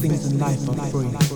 Seriously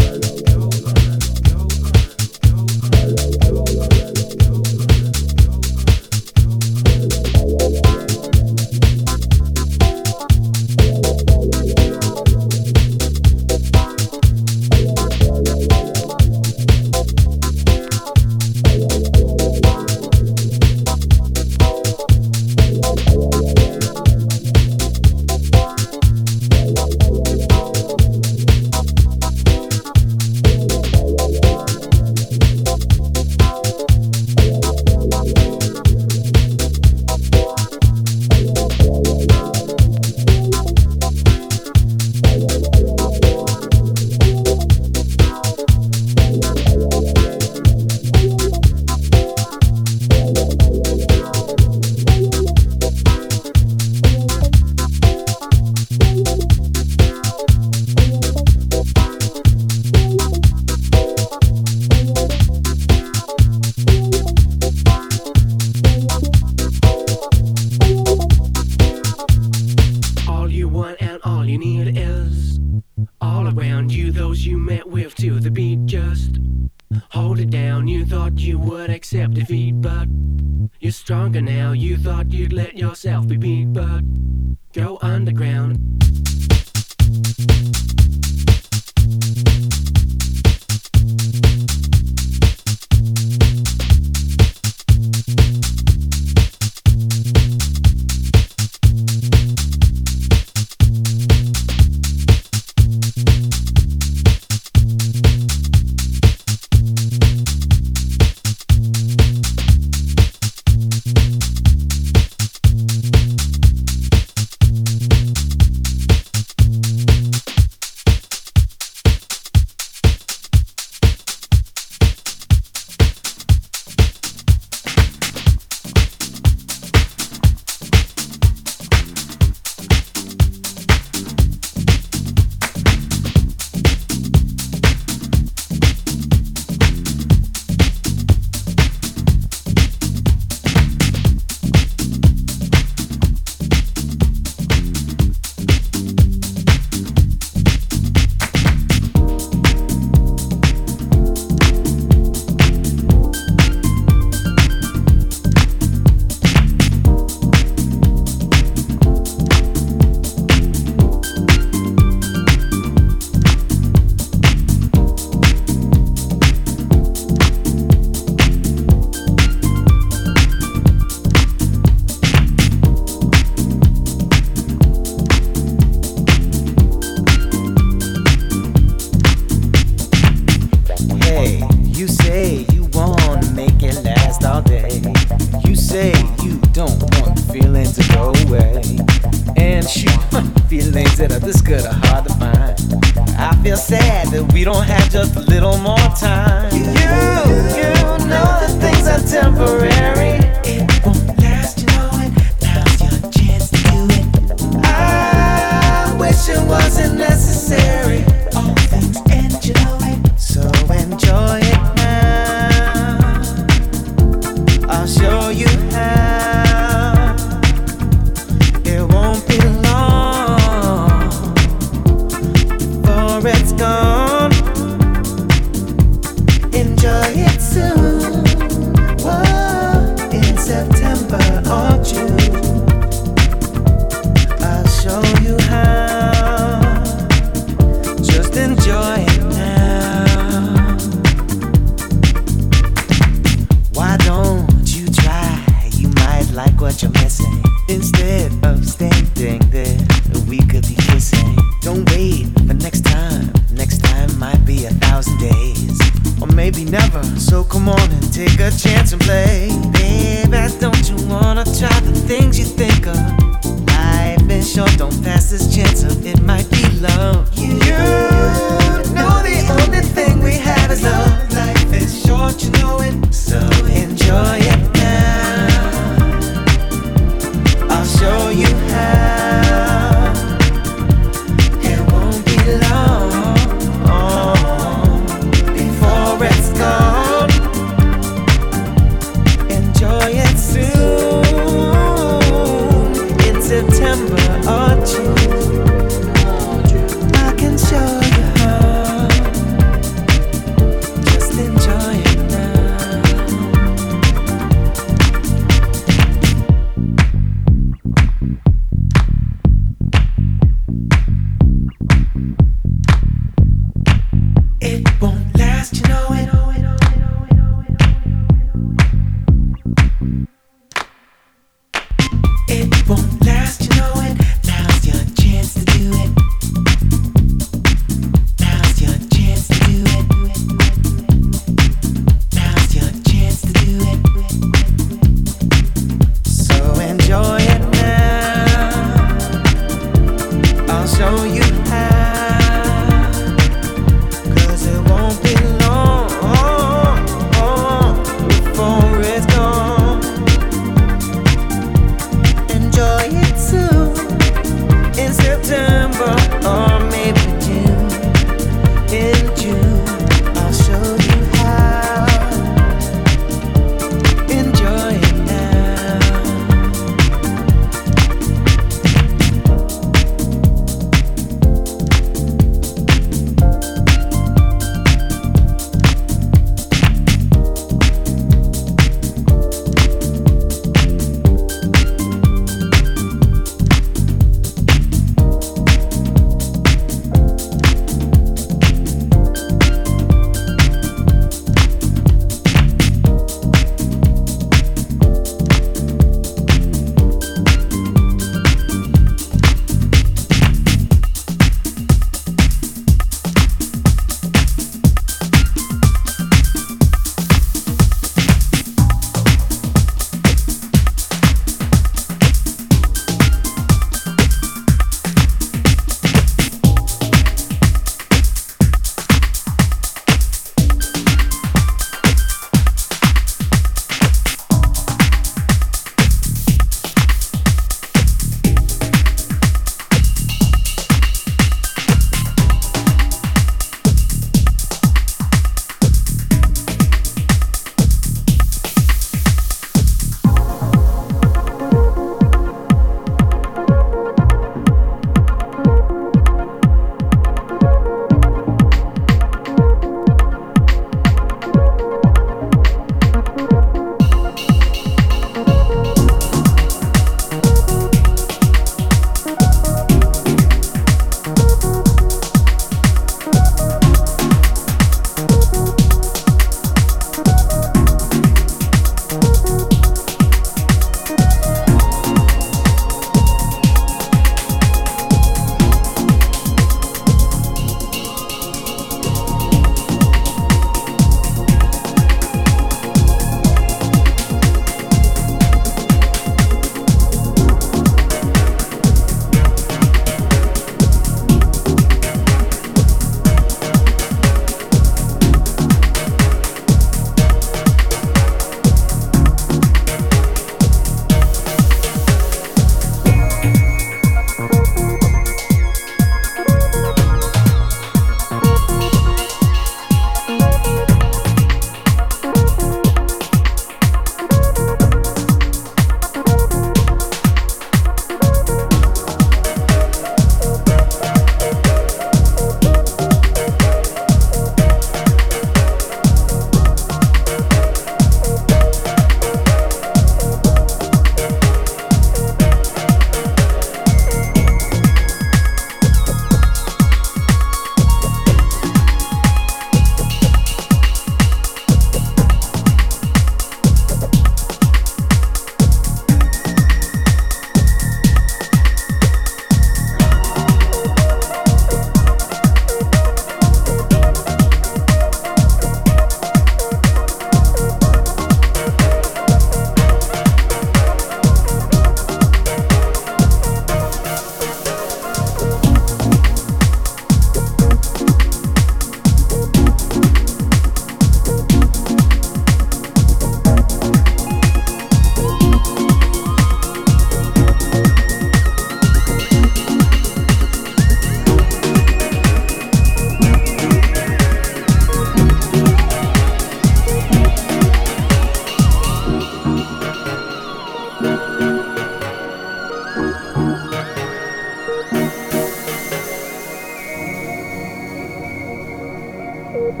Thank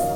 you.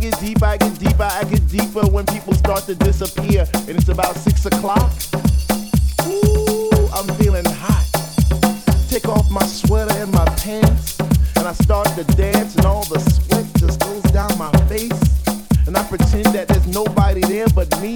Get deep, I get deep, I get deeper, I get deeper when people start to disappear, and it's about six o'clock. Ooh, I'm feeling hot. Take off my sweater and my pants, and I start to dance, and all the sweat just goes down my face. And I pretend that there's nobody there but me